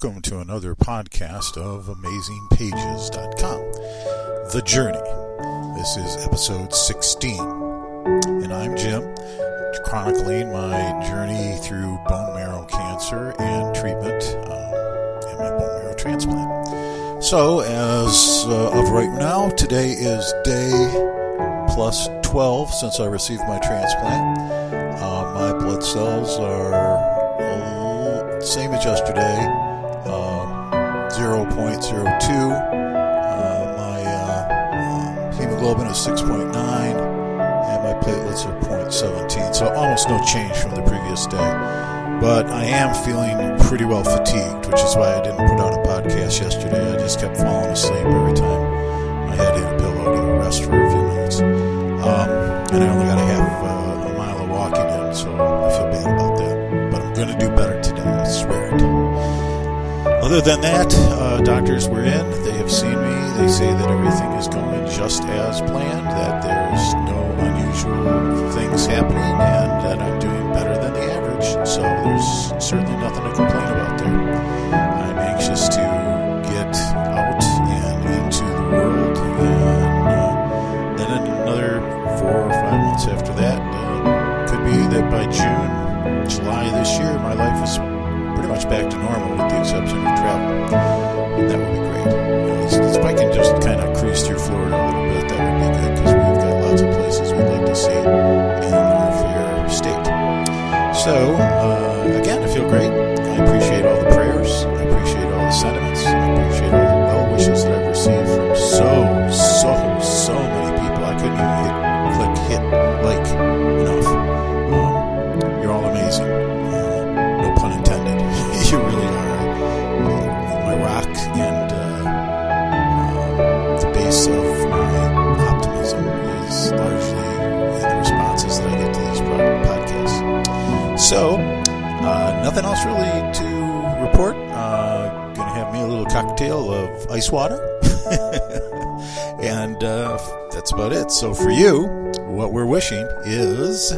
Welcome to another podcast of AmazingPages.com. The Journey. This is episode 16. And I'm Jim, chronicling my journey through bone marrow cancer and treatment um, and my bone marrow transplant. So, as uh, of right now, today is day plus 12 since I received my transplant. Uh, my blood cells are same as yesterday, 0.02. Uh, my uh, um, hemoglobin is 6.9, and my platelets are 0.17. So almost no change from the previous day. But I am feeling pretty well fatigued, which is why I didn't put out a podcast yesterday. I just kept falling asleep every Other than that, uh, doctors were in. They have seen me. They say that everything is going just as planned, that there's no unusual things happening, and that I'm doing better than the average. So there's certainly nothing to complain about there. I'm anxious to get out and into the world, and uh, then another four or five months after that, uh, could be that by June, July this year, my life is pretty much back to normal with the exception of travel. And that would be great. Uh, if I can just kind of cruise through Florida a little bit, that would be good because we've got lots of places we'd like to see in our fair state. So, uh, again, I feel great. I appreciate all the prayers. I appreciate all the sentiments. I appreciate all the well wishes that I've received from so, so, so many people. I couldn't even hit, click, hit, So, uh, nothing else really to report. Uh, gonna have me a little cocktail of ice water. and uh, that's about it. So, for you, what we're wishing is.